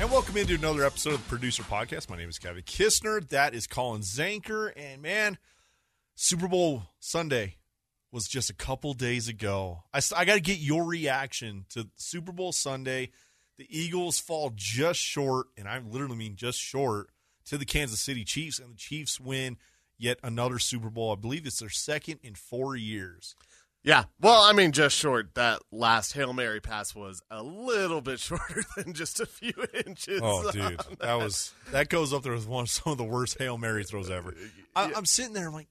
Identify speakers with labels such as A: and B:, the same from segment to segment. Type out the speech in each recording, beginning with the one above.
A: And welcome into another episode of the Producer Podcast. My name is Kevin Kissner. That is Colin Zanker. And man, Super Bowl Sunday was just a couple days ago. I, I got to get your reaction to Super Bowl Sunday. The Eagles fall just short, and I literally mean just short, to the Kansas City Chiefs, and the Chiefs win yet another Super Bowl. I believe it's their second in four years.
B: Yeah. Well, I mean, just short. That last Hail Mary pass was a little bit shorter than just a few inches.
A: Oh, dude. That. that was that goes up there with one of some of the worst Hail Mary throws ever. I, I'm sitting there, I'm like,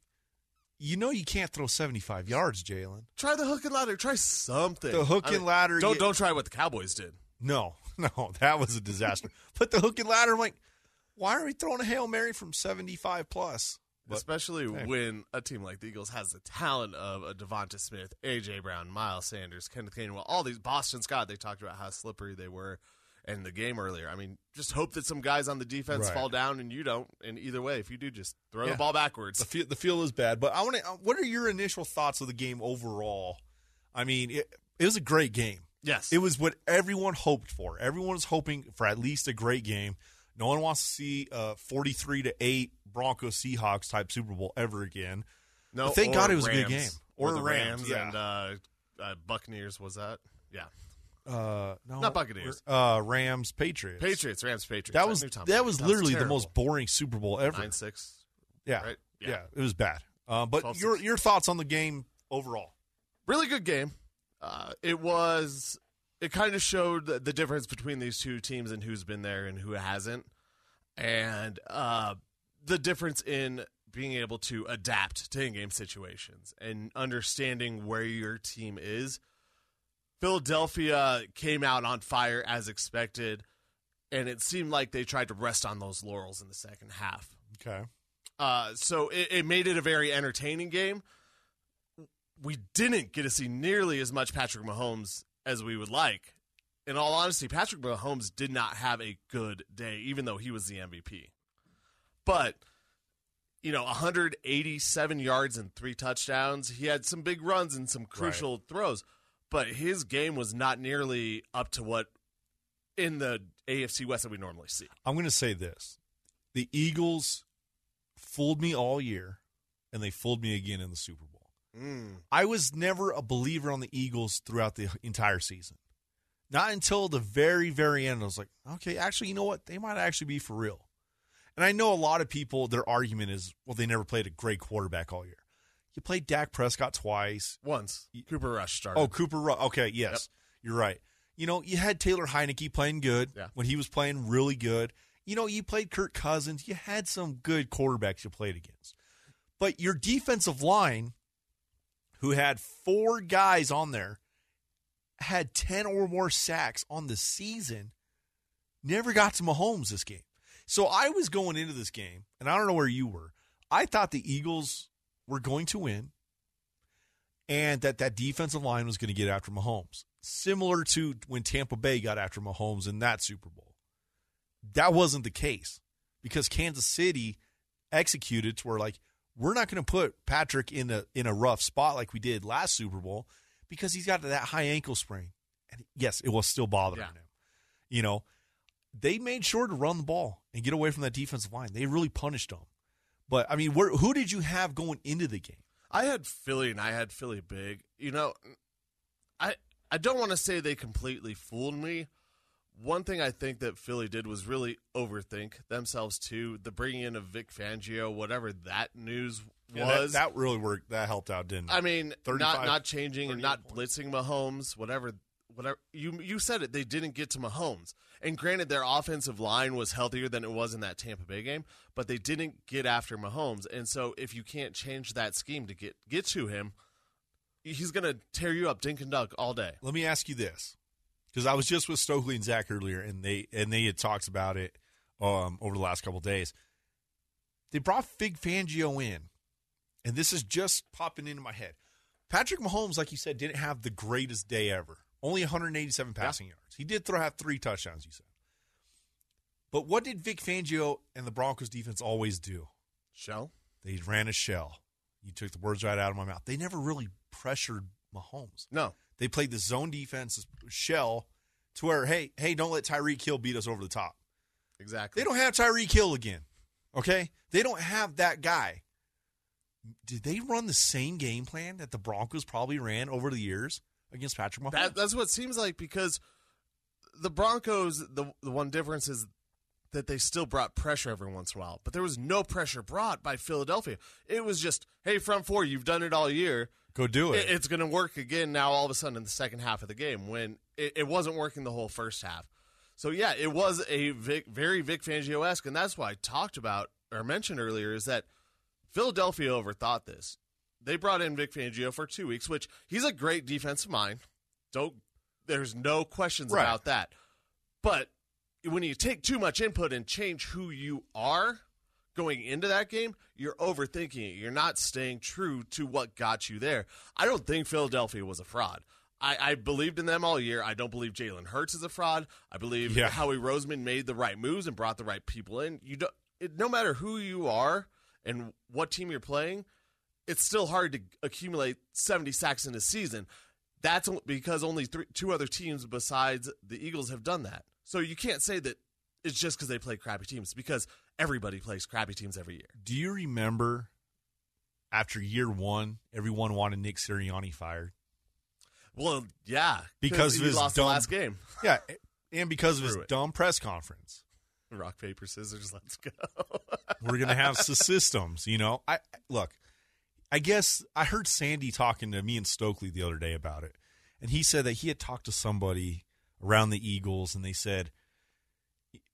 A: you know you can't throw 75 yards, Jalen.
B: Try the hook and ladder. Try something.
A: The hook
B: I
A: and
B: mean,
A: ladder.
B: Don't
A: you-
B: don't try what the Cowboys did.
A: No, no, that was a disaster. but the hook and ladder, I'm like, why are we throwing a Hail Mary from 75 plus? But-
B: Especially
A: hey.
B: when a team like the Eagles has the talent of a Devonta Smith, AJ Brown, Miles Sanders, Kenneth Gainwell, all these Boston Scott. They talked about how slippery they were in the game earlier. I mean, just hope that some guys on the defense
A: Right.
B: fall down and you don't. And either way, if you do, just throw
A: Yeah.
B: the ball backwards.
A: The feel, the feel is bad, but I want to. Uh, what are your initial thoughts of the game overall? I mean, it, it was a great game.
B: yes,
A: It was what everyone hoped for. Everyone was hoping for at least a great game. No one wants to see a forty-three to eight Broncos Seahawks type Super Bowl ever again.
B: No,
A: But thank God it was a good game.
B: Or,
A: Or
B: the
A: Rams,
B: Rams,
A: yeah.
B: and uh, uh, Buccaneers. Was that? Yeah,
A: Uh, no,
B: Not Buccaneers.
A: Uh, Rams, Patriots.
B: Patriots, Rams, Patriots.
A: That was
B: knew Tom
A: that
B: Brady.
A: was literally the most boring Super Bowl ever.
B: nine six.
A: yeah,
B: right?
A: yeah,
B: Yeah.
A: it was bad. Uh, but
B: 12-6.
A: your your thoughts on the game overall?
B: Really good game. Uh, it was. It kind of showed the, the difference between these two teams and who's been there and who hasn't, and uh, the difference in being able to adapt to in-game situations and understanding where your team is. Philadelphia came out on fire as expected, and it seemed like they tried to rest on those laurels in the second half.
A: Okay,
B: Uh, so it, it made it a very entertaining game. We didn't get to see nearly as much Patrick Mahomes as we would like. In all honesty, Patrick Mahomes did not have a good day, even though he was the MVP. But, you know, 187 yards and three touchdowns. He had some big runs and some crucial throws, but his game was not nearly up to what in the AFC West that we normally see.
A: I'm going to say this: the Eagles fooled me all year, and they fooled me again in the Super Bowl.
B: Mm.
A: I was never a believer on the Eagles throughout the entire season. Not until the very, very end, I was like, okay, actually, you know what? They might actually be for real. And I know a lot of people, their argument is, well, they never played a great quarterback all year. You played Dak Prescott twice.
B: Once Cooper Rush started.
A: Oh, Cooper Rush. Okay, yes, you're right. You know, you had Taylor Heinicke playing good
B: Yeah.
A: when he was playing really good. You know, you played Kirk Cousins. You had some good quarterbacks you played against. But your defensive line, who had four guys on there, had 10 or more sacks on the season, never got to Mahomes this game. So I was going into this game, and I don't know where you were. I thought the Eagles were going to win and that that defensive line was going to get after Mahomes, similar to when Tampa Bay got after Mahomes in that Super Bowl. That wasn't the case because Kansas City executed to where like we're not going to put Patrick in a in a rough spot like we did last Super Bowl because he's got that high ankle sprain, and yes, it was still bothering
B: Yeah.
A: him. You know, they made sure to run the ball and get away from that defensive line. They really punished them. But I mean, where, who did you have going into the game?
B: I had Philly and I had Philly big. You know, I I don't want to say they completely fooled me. One thing I think that Philly did was really overthink themselves too. The bringing in of Vic Fangio, whatever that news
A: Yeah, that-
B: was.
A: that, really worked. That helped out, didn't it?
B: I mean,
A: 35,
B: not not changing and not
A: 38
B: blitzing Mahomes, whatever, whatever. You you said it. They didn't get to Mahomes, and granted, their offensive line was healthier than it was in that Tampa Bay game, but they didn't get after Mahomes. And so, if you can't change that scheme to get get to him, he's gonna tear you up, dink and dunk all day.
A: Let me ask you this, because I was just with Stokely and Zach earlier, and they and they had talked about it um, over the last couple days. They brought Vic Fangio in, and this is just popping into my head. Patrick Mahomes, like you said, didn't have the greatest day ever. Only 187 passing yards. He did throw have three touchdowns. You said, but what did Vic Fangio and the Broncos defense always do?
B: Shell.
A: They ran a shell. You took the words right out of my mouth. They never really pressured Mahomes.
B: No,
A: They played the zone defense shell to where, hey, hey, don't let Tyreek Hill beat us over the top.
B: Exactly.
A: They don't have Tyreek Hill again. Okay? They don't have that guy. Did they run the same game plan that the Broncos probably ran over the years against Patrick Mahomes?
B: That, that's what it seems like because the Broncos, the the one difference is that they still brought pressure every once in a while, but there was no pressure brought by Philadelphia. It was just, hey, front four, you've done it all year.
A: Go do it.
B: It- It's going to work again now. All of a sudden, in the second half of the game, when it, it wasn't working the whole first half. So yeah, it was a Vic, very Vic Fangio esque, and that's why I talked about or mentioned earlier is that Philadelphia overthought this. They brought in Vic Fangio for two weeks, which he's a great defensive mind. Don't there's no questions
A: Right.
B: about that. But when you take too much input and change who you are going into that game, you're overthinking it. You're not staying true to what got you there. I don't think Philadelphia was a fraud. I, I believed in them all year. I don't believe Jalen Hurts is a fraud. I believe
A: Yeah.
B: Howie Roseman made the right moves and brought the right people in. You don't. It, no matter who you are and what team you're playing, it's still hard to accumulate 70 sacks in a season. That's because only three, two other teams besides the Eagles have done that. So you can't say that it's just because they play crappy teams because everybody plays crappy teams every year.
A: do you remember after year one, everyone wanted Nick Sirianni fired?
B: Well, yeah,
A: Because of his
B: lost
A: dumb-
B: the last game.
A: Yeah, and because of his
B: it.
A: dumb press conference.
B: Rock paper scissors. Let's go.
A: We're gonna have systems, you know. I look. I guess I heard Sandy talking to me and Stokely the other day about it, and he said that he had talked to somebody around the Eagles, and they said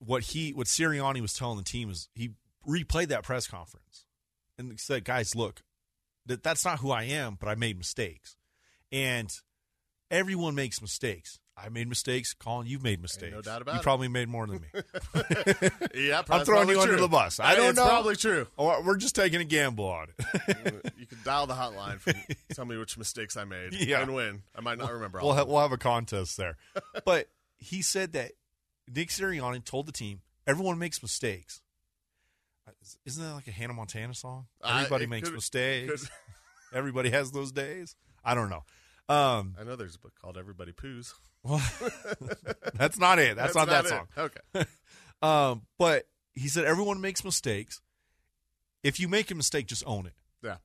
A: what he what Sirianni was telling the team is he replayed that press conference and he said, "Guys, look, that that's not who I am, but I made mistakes, and everyone makes mistakes." I made mistakes. Colin, you've made mistakes.
B: No doubt about
A: you
B: it.
A: probably made more than me.
B: yeah,
A: I'm throwing you under the bus. I don't
B: it's
A: know.
B: Probably true.
A: Or we're just taking a gamble on it.
B: you can dial the hotline. For, tell me which mistakes I made
A: Yeah.
B: and when. I might not remember all.
A: we'll
B: them.
A: we'll have a contest there. but he said that Nick Sirianni told the team everyone makes mistakes. Uh, Isn't that like a Hannah Montana song?
B: Uh,
A: Everybody
B: it
A: makes
B: could-
A: mistakes.
B: could-
A: Everybody has those days. I don't know. Um,
B: I know there's a book called Everybody Poos.
A: well, that's not it. That's, not, that
B: it.
A: song.
B: Okay.
A: Um, but he said everyone makes mistakes. If you make a mistake, just own it.
B: Yeah.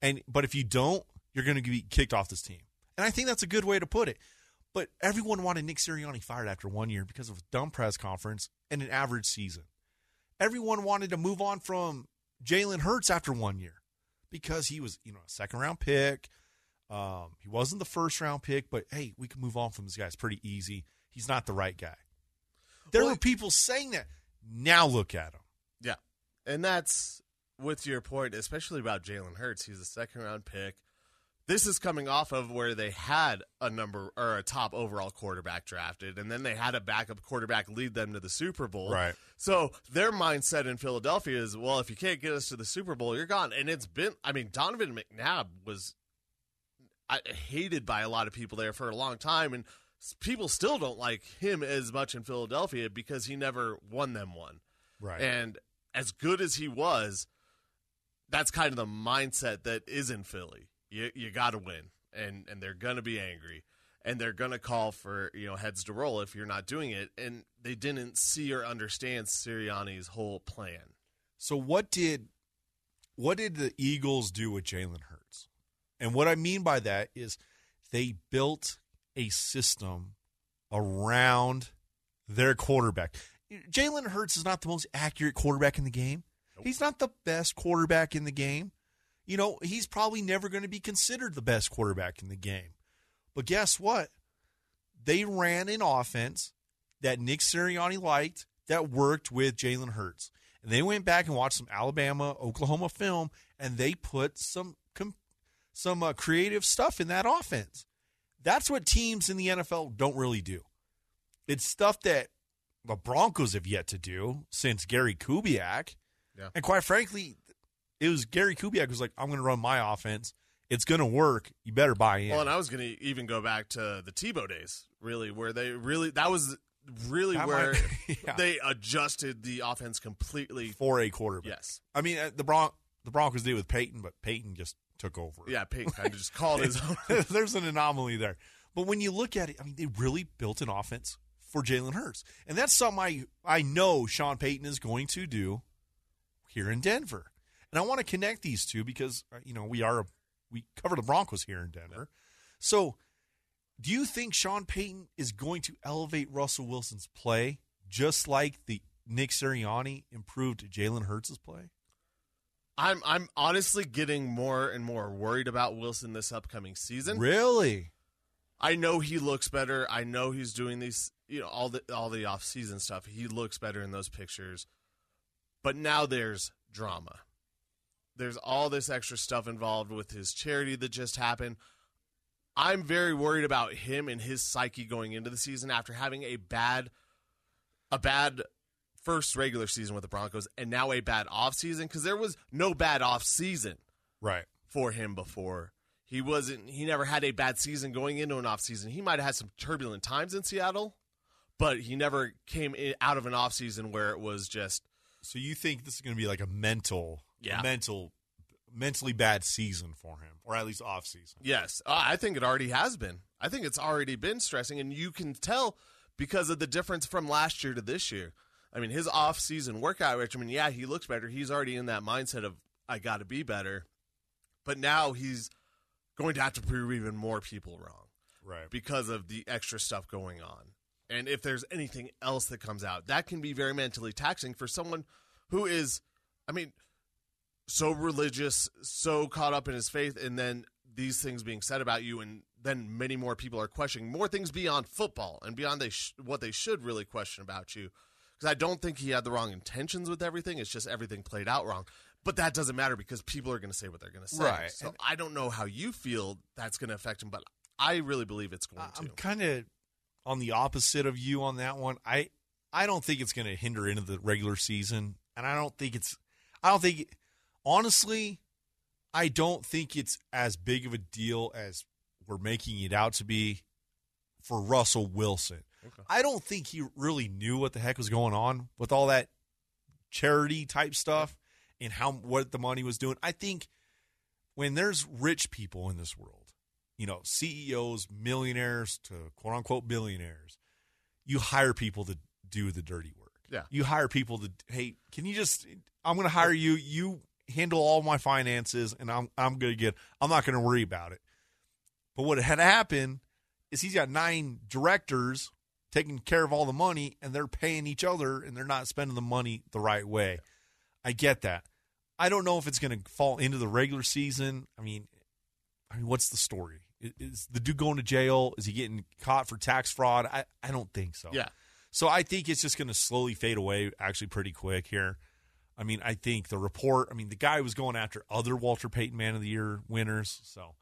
A: And but if you don't, you're going to be kicked off this team. And I think that's a good way to put it. But everyone wanted Nick Sirianni fired after one year because of a dumb press conference and an average season. Everyone wanted to move on from Jalen Hurts after one year because he was, you know, a second round pick. Um, he wasn't the first round pick, but hey, we can move on from this guy. It's pretty easy. He's not the right guy. There
B: Well,
A: were people saying that. Now look at him.
B: Yeah. And that's with your point, especially about Jalen Hurts. He's a second round pick. This is coming off of where they had a number or a top overall quarterback drafted, and then they had a backup quarterback lead them to the Super Bowl.
A: Right.
B: So their mindset in Philadelphia is, well, if you can't get us to the Super Bowl, you're gone. And it's been, I mean, Donovan McNabb was hated by a lot of people there for a long time, and people still don't like him as much in Philadelphia because he never won them one.
A: Right.
B: And as good as he was, that's kind of the mindset that is in Philly. You you got to win, and and they're gonna be angry, and they're gonna call for you know heads to roll if you're not doing it. And they didn't see or understand Sirianni's whole plan.
A: So what did what did the Eagles do with Jalen Hurts? And what I mean by that is they built a system around their quarterback. Jalen Hurts is not the most accurate quarterback in the game. He's not the best quarterback in the game. You know, he's probably never going to be considered the best quarterback in the game. But guess what? They ran an offense that Nick Sirianni liked that worked with Jalen Hurts. And they went back and watched some Alabama, Oklahoma film, and they put some com- some uh, creative stuff in that offense. That's what teams in the NFL don't really do. It's stuff that the Broncos have yet to do since Gary Kubiak.
B: Yeah.
A: And quite frankly, it was Gary Kubiak who's like, I'm going to run my offense. It's going to work. You better buy in.
B: Well, and I was going to even go back to the Tebow days, really, where they really that was really
A: That
B: where
A: might- yeah.
B: they adjusted the offense completely.
A: for a quarterback.
B: Yes,
A: I mean, uh, the Bron- the Broncos did with Peyton, but Peyton just took over.
B: yeah. Peyton kind of just called his own.
A: There's an anomaly there. But when you look at it, I mean, they really built an offense for Jalen Hurts. And that's something I, I know Sean Payton is going to do here in Denver. And I want to connect these two because, uh, you know, we are, we cover the Broncos here in Denver. So do you think Sean Payton is going to elevate Russell Wilson's play just like the Nick Sirianni improved Jalen Hurts' play?
B: I'm I'm honestly getting more and more worried about Wilson this upcoming season.
A: Really?
B: I know he looks better. I know he's doing these, you know, all the all the off season stuff. He looks better in those pictures. But now there's drama. There's all this extra stuff involved with his charity that just happened. I'm very worried about him and his psyche going into the season after having a bad a bad first regular season with the Broncos and now a bad off season because there was no bad off season
A: Right.
B: for him before. He wasn't. He never had a bad season going into an off season. He might have had some turbulent times in Seattle, but he never came in, out of an off season where it was just
A: So you think this is going to be like a mental,
B: Yeah.
A: mental, mentally bad season for him, or at least off season?
B: yes. Uh, I think it already has been. I think it's already been stressing, and you can tell because of the difference from last year to this year. I mean, his off season workout regimen. Yeah, he looks better. He's already in that mindset of I got to be better, but now he's going to have to prove even more people wrong.
A: Right.
B: because of the extra stuff going on. And if there's anything else that comes out, that can be very mentally taxing for someone who is, I mean, so religious, so caught up in his faith, and then these things being said about you, and then many more people are questioning more things beyond football and beyond they sh- what they should really question about you. Because I don't think he had the wrong intentions with everything. It's just everything played out wrong. But that doesn't matter because people are going to say what they're going to say.
A: Right.
B: So
A: And-
B: I don't know how you feel that's going to affect him, but I really believe it's going to I'm
A: kind of on the opposite of you on that one. I I don't think it's going to hinder into the regular season, and I don't think it's. I don't think, honestly, I don't think it's as big of a deal as we're making it out to be for Russell Wilson.
B: Okay.
A: I don't think he really knew what the heck was going on with all that charity type stuff and how what the money was doing. I think when there's rich people in this world, you know, CEOs, millionaires to quote unquote billionaires, you hire people to do the dirty work.
B: Yeah.
A: You hire people to hey, can you just I'm going to hire you, you handle all my finances and I'm I'm to get I'm not going to worry about it. But what had happened is he's got nine directors taking care of all the money and they're paying each other and they're not spending the money the right way. I get that. I don't know if it's going to fall into the regular season. I mean, I mean, what's the story? Is the dude going to jail? Is he getting caught for tax fraud? I, I don't think so.
B: Yeah.
A: So I think it's just going to slowly fade away, actually, pretty quick here. I mean, I think the report. I mean, the guy was going after other Walter Payton Man of the Year winners, so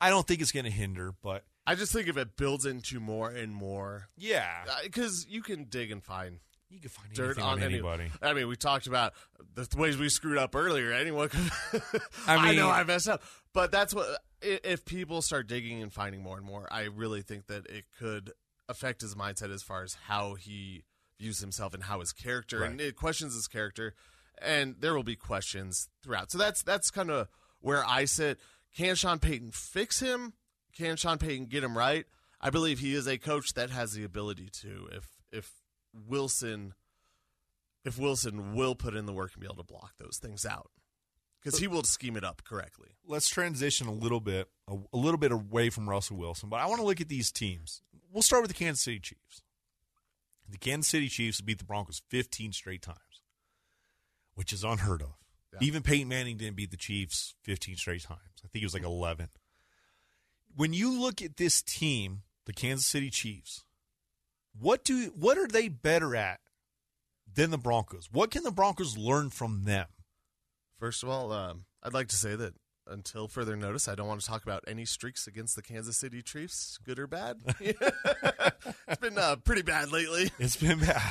A: I don't think it's going to hinder. But
B: I just think if it builds into more and more,
A: yeah, uh,
B: because you can dig and find
A: you can find
B: dirt on
A: on
B: any-
A: anybody.
B: I mean, we talked about the th- ways we screwed up earlier. Anyone could.
A: I
B: I, know I messed up, but that's what. If people start digging and finding more and more, I really think that it could affect his mindset as far as how he views himself and how his character and it questions his character, and there will be questions throughout. So that's that's kind of where I sit. Can Sean Payton fix him? Can Sean Payton get him right? I believe he is a coach that has the ability to. If if Wilson, if Wilson will put in the work and be able to block those things out, because he will scheme it up correctly.
A: let's transition a little bit a, a little bit away from Russell Wilson, but I want to look at these teams. We'll start with the Kansas City Chiefs. The Kansas City Chiefs beat the Broncos 15 straight times, which is unheard of.
B: Yeah.
A: Even Peyton Manning didn't beat the Chiefs 15 straight times. I think it was like 11. When you look at this team, the Kansas City Chiefs, what do what are they better at than the Broncos? What can the Broncos learn from them?
B: First of all, um, I'd like to say that until further notice, I don't want to talk about any streaks against the Kansas City Chiefs, good or bad. it's been uh, pretty bad lately.
A: It's been bad.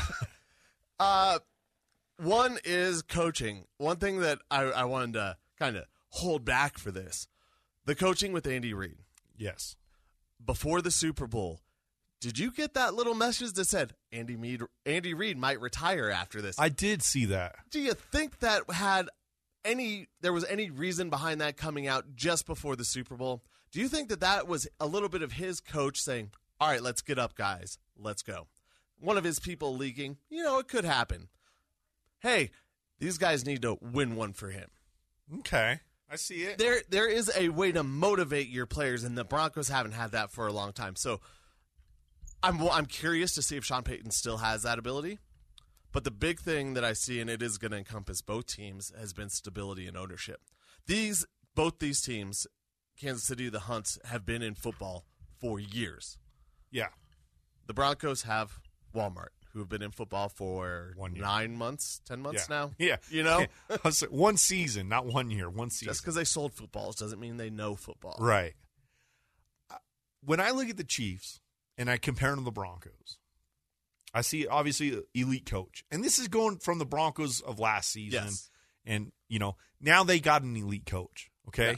B: Uh, one is coaching. One thing that I, I wanted to kind of hold back for this the coaching with Andy Reid.
A: yes.
B: Before the Super Bowl, did you get that little message that said Andy, Mead, Andy Reid might retire after this?
A: I did see that.
B: Do you think that had any there was any reason behind that coming out just before the Super Bowl? Do you think that that was a little bit of his coach saying, "All right, let's get up, guys. Let's go." one of his people leaking. You know, it could happen. Hey, these guys need to win one for him.
A: Okay. I see it.
B: There, there is a way to motivate your players, and the Broncos haven't had that for a long time. So, I'm I'm curious to see if Sean Payton still has that ability. But the big thing that I see, and it is going to encompass both teams, has been stability and ownership. These both these teams, Kansas City, the Hunts, have been in football for years.
A: Yeah.
B: The Broncos have Walmart, who have been in football for
A: One year.
B: nine months, ten months
A: Yeah.
B: now.
A: Yeah.
B: you know,
A: I was like, one season, not one year. One season.
B: just because they sold footballs doesn't mean they know football.
A: Right. When I look at the Chiefs and I compare them to the Broncos, I see obviously elite coach, and this is going from the Broncos of last season,
B: Yes.
A: and you know now they got an elite coach. Okay,
B: Yeah.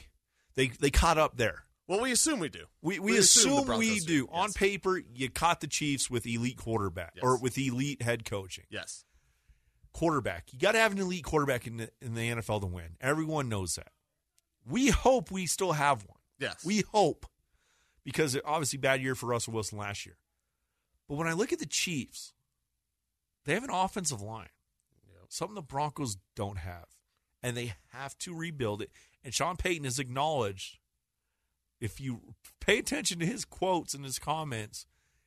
A: they they caught up there.
B: Well, we assume we do.
A: We, we,
B: We assume
A: assume, we
B: do,
A: do. On paper, you caught the Chiefs with elite quarterback or with elite head coaching.
B: Yes.
A: Quarterback, you got to have an elite quarterback in the, in the NFL to win. Everyone knows that. We hope we still have one.
B: Yes.
A: We hope because it, obviously bad year for Russell Wilson last year. But when I look at the Chiefs, they have an offensive line,
B: Yep.
A: something the Broncos don't have, and they have to rebuild it. And Sean Payton has acknowledged, if you pay attention to his quotes and his comments,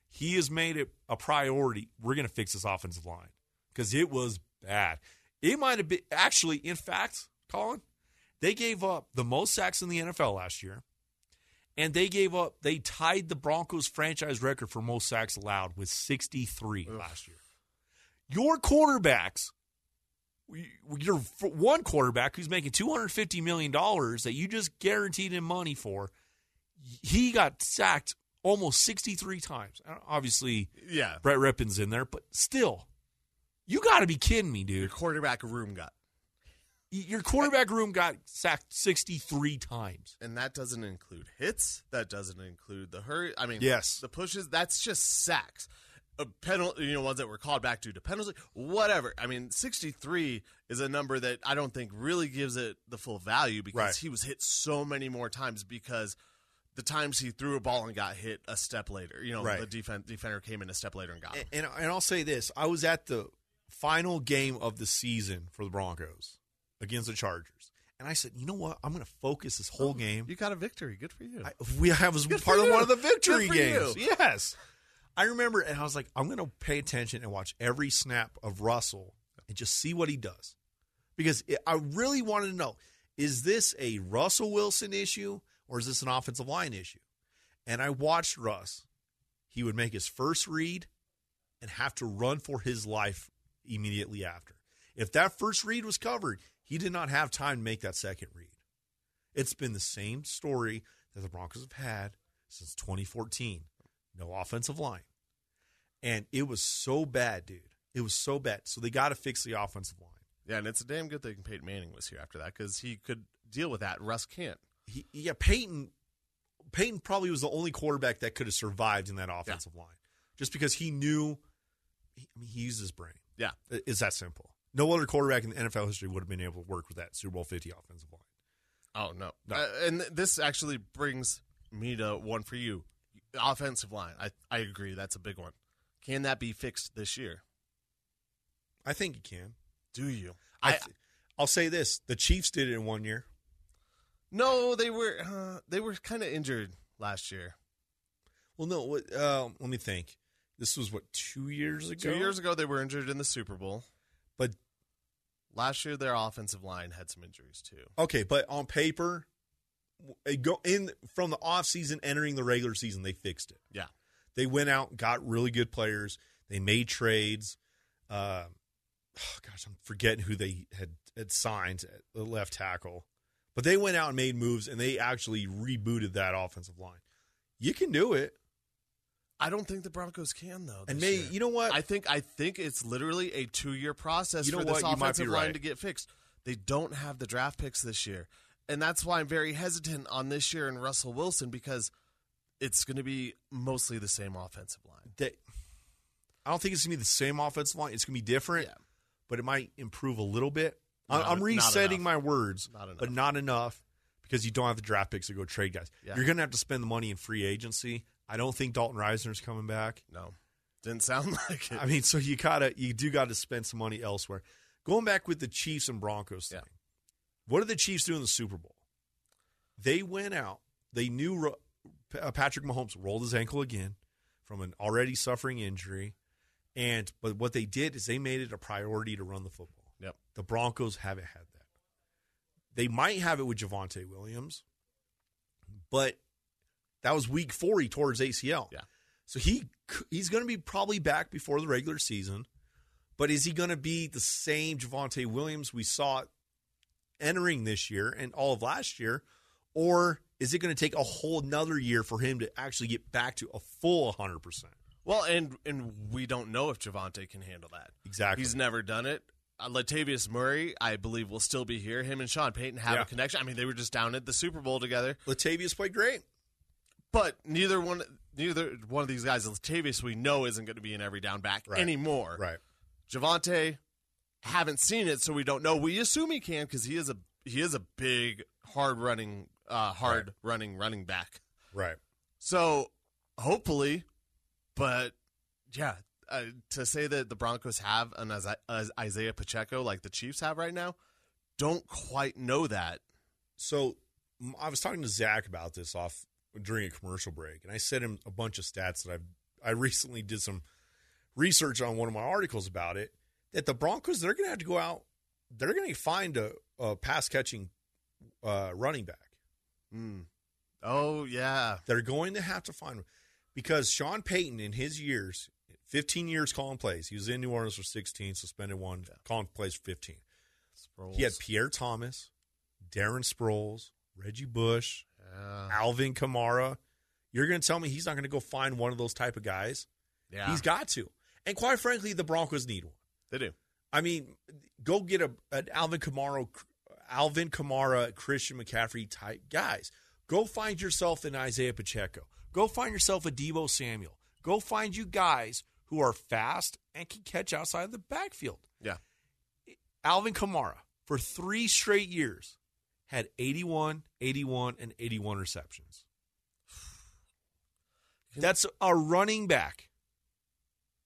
A: he has made it a priority. We're going to fix this offensive line because it was bad. It might have been actually, in fact, Colin, they gave up the most sacks in the NFL last year, and they gave up. They tied the Broncos franchise record for most sacks allowed with 63 last year. Your quarterbacks, your one quarterback who's making 250 million dollars that you just guaranteed him money for, he got sacked almost 63 times. Obviously,
B: yeah.
A: Brett Rypien's in there, but still, you got to be kidding me, dude.
B: Your quarterback room got,
A: Your quarterback room got sacked 63 times.
B: and that doesn't include hits. That doesn't include the hurry. I mean,
A: Yes.
B: the pushes. That's just sacks. A penalty, you know, ones that were called back due to penalty, whatever. I mean, sixty-three is a number that I don't think really gives it the full value because
A: Right.
B: he was hit so many more times because the times he threw a ball and got hit a step later. You know,
A: Right.
B: the defense defender came in a step later and got him.
A: And, and and I'll say this: I was at the final game of the season for the Broncos against the Chargers, and I said, you know what? I'm going to focus this whole oh, game.
B: You got a victory. Good for you.
A: I, we I was
B: Good
A: part of one of the victory games.
B: you.
A: Yes, I remember, and I was like, I'm going to pay attention and watch every snap of Russell and just see what he does, because it, I really wanted to know: is this a Russell Wilson issue or is this an offensive line issue? And I watched Russ. He would make his first read and have to run for his life immediately after. If that first read was covered, he did not have time to make that second read. It's been the same story that the Broncos have had since 2014. No offensive line. And it was so bad, dude. It was so bad. So they got to fix the offensive line.
B: yeah, and it's a damn good thing Peyton Manning was here after that because he could deal with that. Russ can't.
A: He, yeah, Peyton Peyton probably was the only quarterback that could have survived in that offensive line. Just because he knew he, I mean he used his brain.
B: Yeah.
A: It- It's that simple. No other quarterback in the NFL history would have been able to work with that Super Bowl 50 offensive line.
B: Oh no!
A: No.
B: Uh, and th- this actually brings me to one for you. Offensive line. I I agree. That's a big one. Can that be fixed this year?
A: I think he can.
B: Do you?
A: I,
B: I,
A: th- I'll say this: the Chiefs did it in one year.
B: No. They were uh, they were kind of injured last year.
A: Well, no. What, uh, let me think. This was what two years ago.
B: Two years ago, they were injured in the Super Bowl.
A: but
B: Last year, their offensive line had some injuries too.
A: okay. But on paper, go in from the off season, entering the regular season, they fixed it.
B: Yeah.
A: They went out, got really good players. They made trades. Uh, oh gosh, I'm forgetting who they had had signed at the left tackle, but they went out and made moves, and they actually rebooted that offensive line. You can do it,
B: I don't think the Broncos can though.
A: and may
B: year.
A: you know what?
B: I think I think it's literally a two year process
A: You know
B: for this
A: what?
B: Offensive line
A: right.
B: to get fixed. They don't have the draft picks this year, and that's why I'm very hesitant on this year and Russell Wilson because it's going to be mostly the same offensive line.
A: that I don't think it's gonna be the same offensive line. It's gonna be different,
B: Yeah.
A: but it might improve a little bit.
B: Not-
A: I'm resetting my words,
B: Not
A: but not enough because you don't have the draft picks to go trade guys.
B: Yeah.
A: You're gonna have to spend the money in free agency. I don't think Dalton Risner's coming back.
B: No, Didn't sound like it.
A: I mean, so you gotta you do got to spend some money elsewhere. Going back with the Chiefs and Broncos thing,
B: Yeah.
A: what did the Chiefs do in the Super Bowl? They went out. They knew Ro- uh, Patrick Mahomes rolled his ankle again from an already suffering injury, and but what they did is they made it a priority to run the football.
B: Yep.
A: The Broncos haven't had that. They might have it with Javonte Williams, but that was week four. He tore his ACL.
B: Yeah.
A: So he he's going to be probably back before the regular season, but is he going to be the same Javonte Williams we saw entering this year and all of last year, or is it going to take a whole another year for him to actually get back to a full hundred percent?
B: well, and and we don't know if Javonte can handle that.
A: Exactly.
B: He's never done it. Uh, Latavius Murray, I believe, will still be here. Him and Sean Payton have
A: Yeah.
B: a connection. I mean, they were just down at the Super Bowl together.
A: Latavius played great.
B: But neither one, neither one of these guys, Latavius, we know isn't going to be in every down back
A: Right.
B: anymore.
A: Right.
B: Javonte, haven't seen it, so we don't know. We assume he can because he is a he is a big, hard running, uh, hard
A: Right.
B: running running back.
A: Right.
B: So hopefully, but yeah, uh, to say that the Broncos have an Isaiah Pacheco like the Chiefs have right now, don't quite know that.
A: So I was talking to Zach about this off during a commercial break, and I sent him a bunch of stats that I've I recently did some research on one of my articles about it. That the Broncos they're going to have to go out, they're going to find a, a pass catching uh, running back.
B: Mm. Oh yeah,
A: They're going to have to find because Sean Payton in his years, 15 years calling plays, he was in New Orleans for 16, suspended one, calling plays for 15.
B: Sproles.
A: He had Pierre Thomas, Darren Sproles, Reggie Bush,
B: yeah.
A: Alvin Kamara. You're going to tell me he's not going to go find one of those type of guys?
B: yeah,
A: He's got to. And quite frankly, the Broncos need one.
B: they do.
A: I mean, go get a an Alvin Kamara, Alvin Kamara, Christian McCaffrey type guys. Go find yourself an Isaiah Pacheco. Go find yourself a Deebo Samuel. Go find you guys who are fast and can catch outside of the backfield.
B: Yeah.
A: Alvin Kamara for three straight years had 81, 81, and 81 receptions. That's a running back.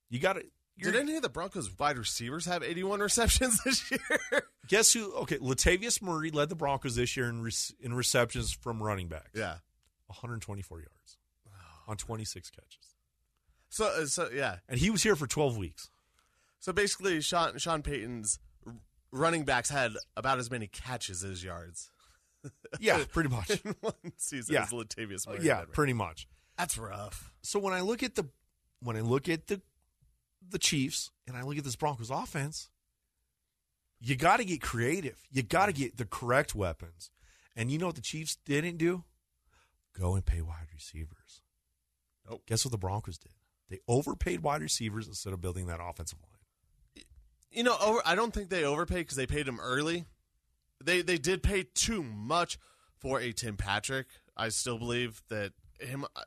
A: You got to.
B: Did any of the Broncos wide receivers have 81 receptions this year?
A: Guess who? Okay, Latavius Murray led the Broncos this year in re- in receptions from running backs.
B: yeah.
A: 124 yards on 26 catches,
B: So uh, so yeah.
A: and he was here for 12 weeks.
B: So basically, Sean Sean Payton's running backs had about as many catches as yards
A: Yeah, pretty much.
B: in one season
A: Yeah.
B: as Latavius Murray.
A: yeah, pretty much.
B: that's rough.
A: So when I look at the when I look at the the Chiefs and I look at this Broncos offense, you got to get creative. You got to get the correct weapons. And you know what the Chiefs didn't do? Go and pay wide receivers.
B: Nope.
A: Guess what the Broncos did? They overpaid wide receivers instead of building that offensive line.
B: You know, over, I don't think they overpaid because they paid him early. They they did pay too much for a Tim Patrick. I still believe that him. uh,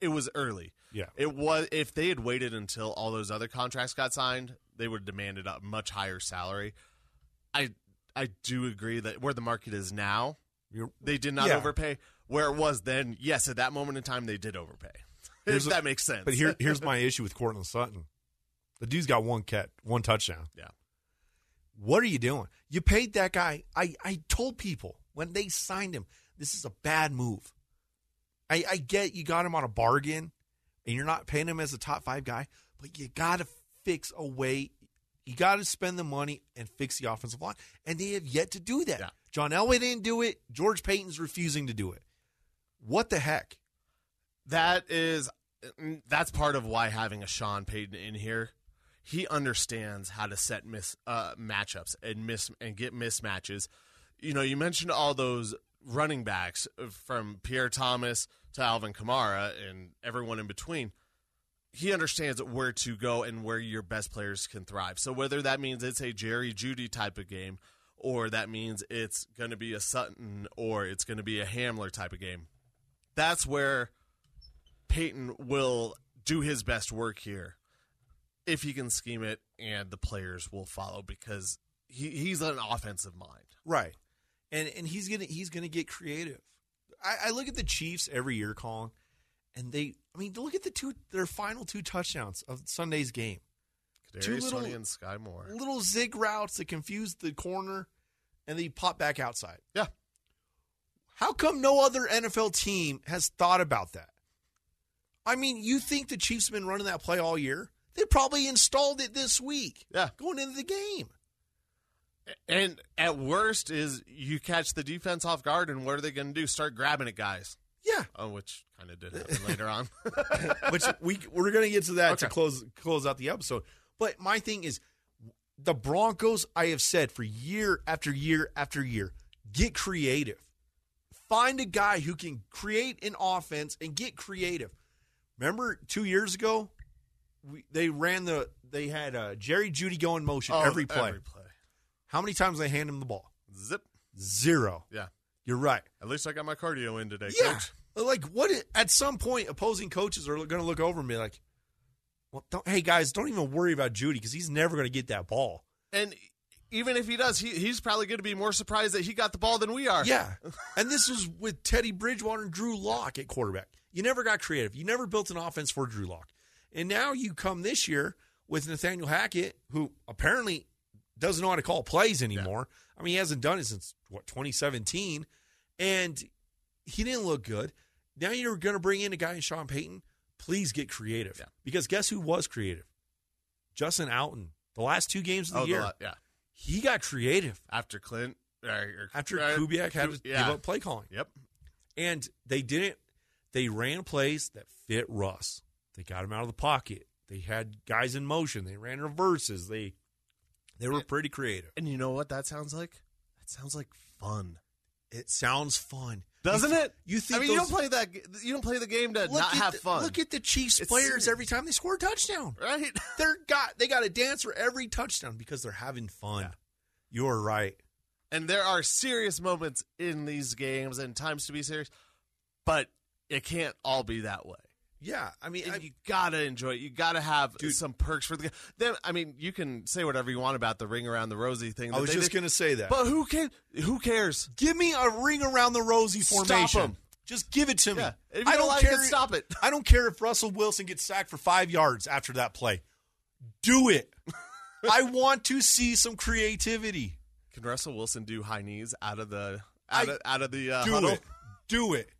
B: It was early.
A: Yeah.
B: It was if they had waited until all those other contracts got signed, they would have demanded a much higher salary. I I do agree that where the market is now,
A: You're,
B: they did not
A: Yeah.
B: overpay. Where it was then, yes, at that moment in time, they did overpay. If that makes sense.
A: But here, here's my issue with Courtland Sutton. The dude's got one cat, one touchdown.
B: yeah,
A: What are you doing? You paid that guy. I, I told people when they signed him, this is a bad move. I, I get you got him on a bargain and you're not paying him as a top five guy, but you got to fix a way. You got to spend the money and fix the offensive line. And they have yet to do that.
B: Yeah.
A: John Elway didn't do it. George Paton's refusing to do it. What the heck?
B: That is that's part of why having a Sean Payton in here, he understands how to set miss uh, matchups and miss and get mismatches. You know, you mentioned all those running backs uh, from Pierre Thomas to Alvin Kamara and everyone in between. He understands where to go and where your best players can thrive. So whether that means it's a Jerry Jeudy type of game, or that means it's going to be a Sutton, or it's going to be a Hamler type of game, that's where Peyton will do his best work here if he can scheme it and the players will follow because he, he's an offensive mind.
A: Right. And and he's gonna he's gonna get creative. I, I look at the Chiefs every year, Colin, and they. I mean, look at the two their final two touchdowns of Sunday's game. Two little-
B: and Skyy Moore.
A: Little zig routes that confuse the corner, and they pop back outside.
B: Yeah.
A: How come no other NFL team has thought about that? I mean, you think the Chiefs have been running that play all year? They probably installed it this week.
B: Yeah.
A: Going into the game.
B: And at worst is you catch the defense off guard, and what are they going to do? Start grabbing at guys.
A: Yeah.
B: Oh, which kind of did happen later on.
A: Which we we're gonna get to that to close close out the episode. But my thing is the Broncos, I have said for year after year after year, get creative. Find a guy who can create an offense and get creative. Remember two years ago, we, they ran the they had uh, Jerry Jeudy go in motion
B: Oh,
A: every play.
B: Every play.
A: How many times they hand him the ball?
B: Zip.
A: Zero.
B: Yeah.
A: You're right.
B: At least I got my cardio in today,
A: Yeah.
B: coach.
A: Like what? At some point, opposing coaches are going to look over me like, "Well, don't, hey guys, don't even worry about Jeudy because he's never going to get that ball."
B: And even if he does, he, he's probably going to be more surprised that he got the ball than we are.
A: Yeah, and this was with Teddy Bridgewater and Drew Lock at quarterback. You never got creative. You never built an offense for Drew Lock, and now you come this year with Nathaniel Hackett, who apparently doesn't know how to call plays anymore. I mean, he hasn't done it since what 2017, and he didn't look good. Now you're going to bring in a guy in Sean Payton. Please get creative,
B: Yeah.
A: because guess who was creative? Justin Outten. The last two games of the
B: Oh,
A: year,
B: la- yeah.
A: he got creative
B: After Clint. or- or-
A: after
B: uh,
A: Kubiak had to
B: yeah.
A: give up play calling.
B: Yep.
A: And they didn't. They ran plays that fit Russ. They got him out of the pocket. They had guys in motion. They ran reverses. They they were pretty creative.
B: And you know what that sounds like? That sounds like fun.
A: It sounds fun,
B: Doesn't
A: You-
B: it?
A: You think I
B: mean, you don't play that. You don't play the game to not have
A: the-
B: fun.
A: Look at the Chiefs
B: It's
A: players every time they score a touchdown.
B: right.
A: They're got they got a dance for every touchdown because they're having fun.
B: Yeah.
A: You're right.
B: And there are serious moments in these games and times to be serious, but it can't all be that way.
A: Yeah, I mean, I,
B: you gotta enjoy it. You gotta have
A: Dude.
B: some perks for the game. Then, I mean, you can say whatever you want about the ring around the rosy thing.
A: I was just
B: did,
A: gonna say that.
B: but who can? Who cares?
A: give me a ring around the rosy formation.
B: Stop
A: formation.
B: 'em.
A: Just give it to me.
B: Yeah.
A: I
B: don't
A: don't
B: like
A: care.
B: it, stop it.
A: I don't care if Russell Wilson gets sacked for five yards after that play. Do it. I want to see some creativity.
B: Can Russell Wilson do high knees out of the out
A: I-
B: of, out of the uh,
A: Do
B: huddle?
A: it. Do it.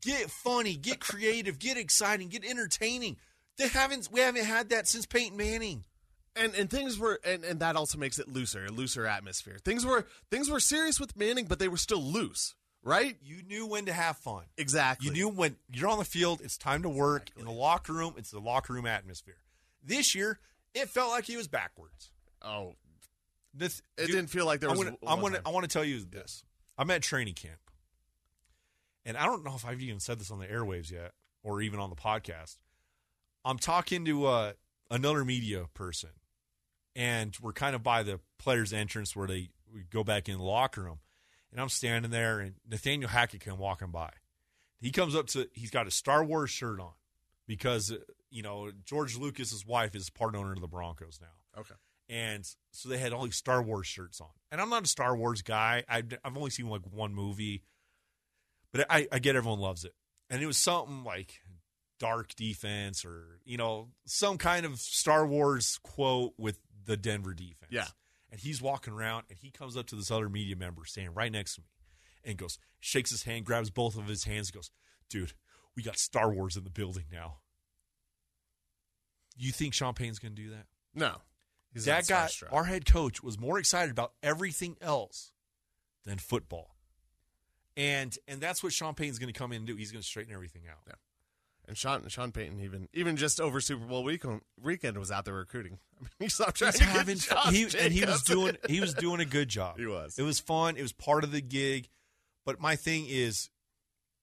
A: Get funny. Get creative. Get exciting. Get entertaining. They haven't. We haven't had that since Peyton Manning.
B: and and things were and, and that also makes it looser, a looser atmosphere. Things were things were serious with Manning, but they were still loose, right?
A: You knew when to have fun.
B: Exactly.
A: You knew when you're on the field, it's time to work. In the locker room, it's the locker room atmosphere. This year, it felt like he was backwards.
B: Oh,
A: This,
B: it didn't feel like there
A: I'm
B: was.
A: gonna,
B: one
A: I'm gonna. I want to tell you this. I'm at training camp, and I don't know if I've even said this on the airwaves yet, or even on the podcast. I'm talking to uh, another media person, and we're kind of by the players' entrance where they go back in the locker room, and I'm standing there, and Nathaniel Hackett came walking by. He comes up to, he's got a Star Wars shirt on because uh, you know George Lucas's wife is part owner of the Broncos now.
B: Okay.
A: And so they had all these Star Wars shirts on. And I'm not a Star Wars guy. I've, I've only seen like one movie, but I, I get everyone loves it. And it was something like dark defense or, you know, some kind of Star Wars quote with the Denver defense.
B: Yeah.
A: And he's walking around and he comes up to this other media member standing right next to me and goes, shakes his hand, grabs both of his hands, goes, dude, we got Star Wars in the building now. You think Sean Payne's going to do that?
B: No,
A: that guy, our head coach, was more excited about everything else than football. And and that's what Sean Payne's going to come in and do. He's going to straighten everything out.
B: Yeah. And Sean Sean Payton even even just over Super Bowl weekend weekend was out there recruiting. I mean, he's not trying
A: He's
B: to get
A: having
B: Josh
A: he, and he was doing he was doing a good job.
B: He was.
A: It was fun. It was part of the gig. But my thing is,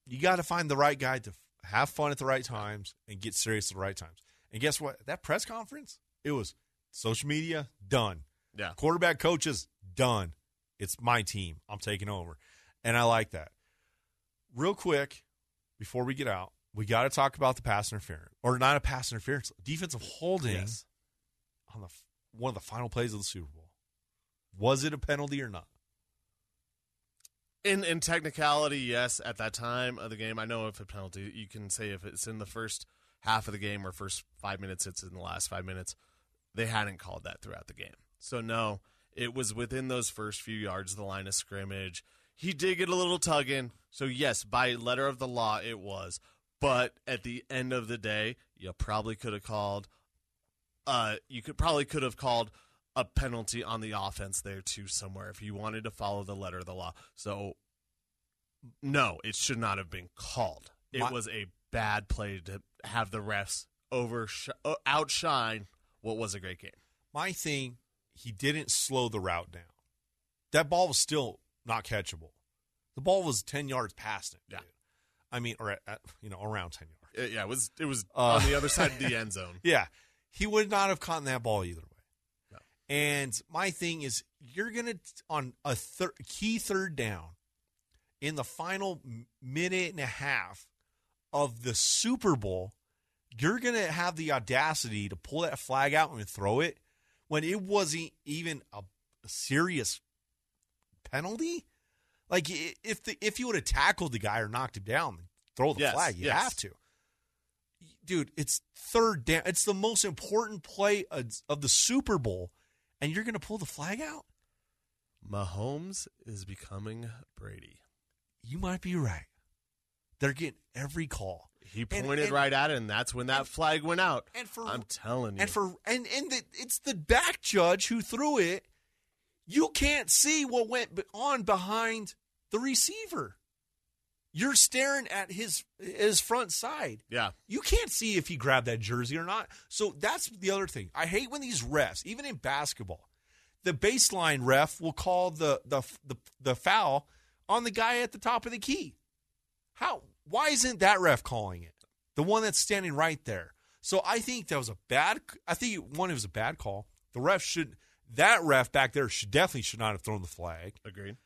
A: you got to find the right guy to have fun at the right times and get serious at the right times. And guess what? That press conference, it was social media done.
B: yeah.
A: Quarterback coaches done. It's my team. I'm taking over. And I like that. Real quick, before we get out, we got to talk about the pass interference, or not a pass interference, defensive holding
B: Yes.
A: on the one of the final plays of the Super Bowl. Was it a penalty or not?
B: In in technicality, yes. At that time of the game, I know if a penalty, you can say if it's in the first half of the game or first five minutes, it's in the last five minutes. They hadn't called that throughout the game, so no, it was within those first few yards of the line of scrimmage. He did get a little tugging, so yes, by letter of the law, it was. But at the end of the day, you probably could have called. Uh, you could probably could have called a penalty on the offense there too somewhere if you wanted to follow the letter of the law. So no, it should not have been called. It
A: My-
B: was a bad play to have the refs over uh, outshine what was a great game.
A: My thing, he didn't slow the route down. That ball was still not catchable. The ball was ten yards past him.
B: Yeah.
A: dude. I mean, or at, at, you know, around ten yards.
B: It- yeah, it was it was
A: Uh,
B: on the other side of the end zone.
A: Yeah, he would not have caught that ball either way.
B: No.
A: And my thing is, you're gonna on a thir- key third down in the final minute and a half of the Super Bowl, you're gonna have the audacity to pull that flag out and throw it when it wasn't even a, a serious penalty. Like if the if you would have tackled the guy or knocked him down, throw the
B: Yes,
A: flag. You
B: yes.
A: have to dude, it's third down. It's the most important play of the Super Bowl, and you're going to pull the flag out?
B: Mahomes is becoming Brady.
A: You might be right. They're getting every call.
B: He pointed
A: and-
B: right at it, and that's when that flag went out.
A: And for
B: I'm telling you.
A: and for and and the, it's the back judge who threw it. You can't see what went on behind the receiver. You're staring at his his front side.
B: yeah,
A: You can't see if he grabbed that jersey or not. So that's the other thing. I hate when these refs, even in basketball, the baseline ref will call the the the, the foul on the guy at the top of the key. How? Why isn't that ref calling it? The one that's standing right there. So I think that was a bad. I think one it was a bad call. The ref should. That ref back there should definitely should not have thrown the flag.
B: agreed.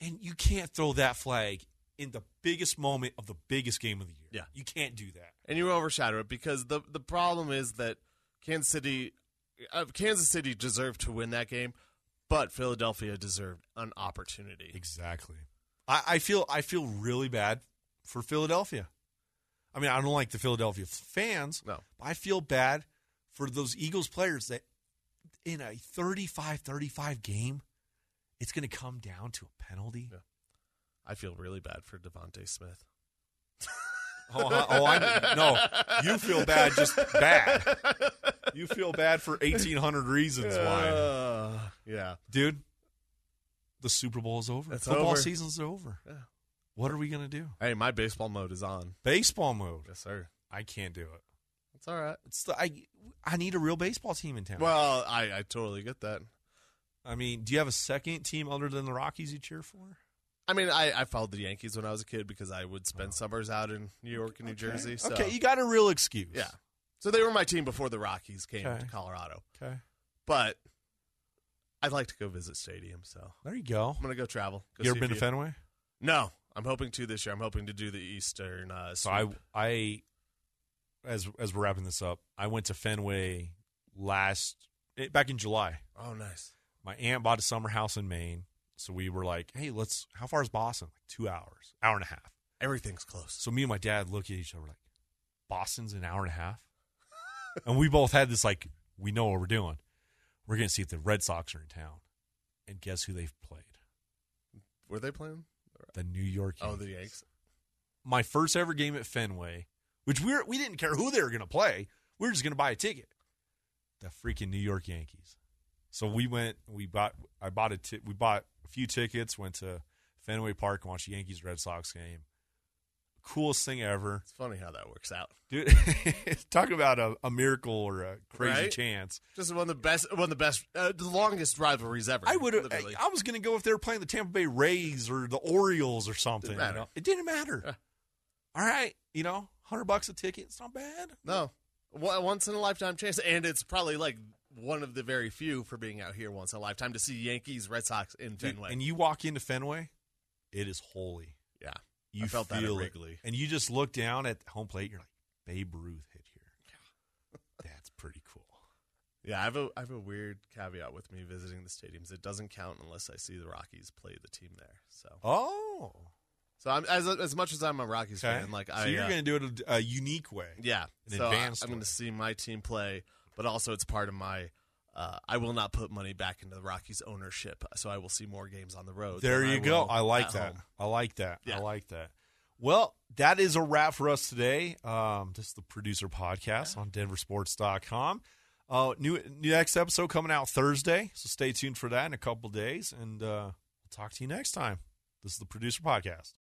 A: And you can't throw that flag in the biggest moment of the biggest game of the year.
B: Yeah.
A: you can't do that.
B: and you overshadow it because the the problem is that Kansas City, uh, Kansas City deserved to win that game, but Philadelphia deserved an opportunity.
A: Exactly. I, I feel I feel really bad for Philadelphia. I mean, I don't like the Philadelphia fans.
B: No.
A: But I feel bad for those Eagles players that in a 35-35 game, it's going to come down to a penalty.
B: Yeah. I feel really bad for DeVonta Smith.
A: Oh, oh, I no. You feel bad, just bad. You feel bad for eighteen hundred reasons why,
B: Uh, yeah,
A: dude. The Super Bowl is over.
B: It's
A: Football
B: over.
A: season's over.
B: Yeah.
A: What are we gonna do?
B: Hey, my baseball mode is on.
A: Baseball mode.
B: Yes, sir.
A: I can't do it.
B: All right.
A: It's the, I I need a real baseball team in town.
B: Well, I, I totally get that.
A: I mean, do you have a second team other than the Rockies you cheer for?
B: I mean, I, I followed the Yankees when I was a kid because I would spend summers out in New York and New Jersey. So.
A: Okay, you got a real excuse.
B: yeah. So they were my team before the Rockies came
A: Okay.
B: to Colorado.
A: Okay.
B: But I'd like to go visit stadium, so
A: There you go.
B: I'm gonna go travel. Go
A: You ever been to. Fenway?
B: No, I'm hoping to this year. I'm hoping to do the Eastern. Uh,
A: So I. I as as we're wrapping this up, I went to Fenway last eh, back in July.
B: oh, nice.
A: My aunt bought a summer house in Maine, so we were like, "Hey, let's. How far is Boston? Like two hours, hour and a half."
B: Everything's close.
A: So me and my dad look at each other like, "Boston's an hour and a half," and we both had this like, we know what we're doing. We're gonna see if the Red Sox are in town, and guess who they've played?
B: Were they playing?
A: The New York.
B: Oh, the Yanks.
A: my first ever game at Fenway, which we were, we didn't care who they were going to play. We were just going to buy a ticket. The freaking New York Yankees. So we went. We bought. I bought a. T- we bought a few tickets. Went to Fenway Park and watched the Yankees Red Sox game. Coolest thing ever,
B: It's funny how that works out.
A: dude. Talk about a, a miracle or a crazy
B: Right?
A: chance.
B: Just one of the best, one of the best, uh, the longest rivalries ever.
A: I would.
B: literally.
A: I was going to go if they were playing the Tampa Bay Rays or the Orioles or something.
B: Didn't
A: you know? It didn't matter.
B: Yeah.
A: All right, you know, hundred bucks a ticket. It's not bad.
B: No, once in a lifetime chance, and it's probably like one of the very few for being out here once in a lifetime to see Yankees, Red Sox in Fenway.
A: and you walk into Fenway, it is holy.
B: yeah,
A: You
B: I felt that at
A: it.
B: Wrigley.
A: and you just look down at home plate. You're like, Babe Ruth hit here. Yeah. That's pretty cool.
B: Yeah, I have a I have a weird caveat with me visiting the stadiums. It doesn't count unless I see the Rockies play the team there. So,
A: Oh,
B: so I'm as as much as I'm a Rockies
A: okay.
B: fan, like
A: so
B: I
A: you're
B: uh,
A: going to do it a, a unique way.
B: yeah,
A: an
B: so I,
A: advanced
B: I'm going to see my team play, but also it's part of my. Uh, I will not put money back into the Rockies ownership, so I will see more games on the road.
A: There you
B: I
A: go. I like that.
B: home.
A: I like that. I like that. Well, that is a wrap for us today. Um, this is the producer podcast on denversports.com. Uh, new, new next episode coming out Thursday, so stay tuned for that in a couple days, and uh, we'll talk to you next time. This is the producer podcast.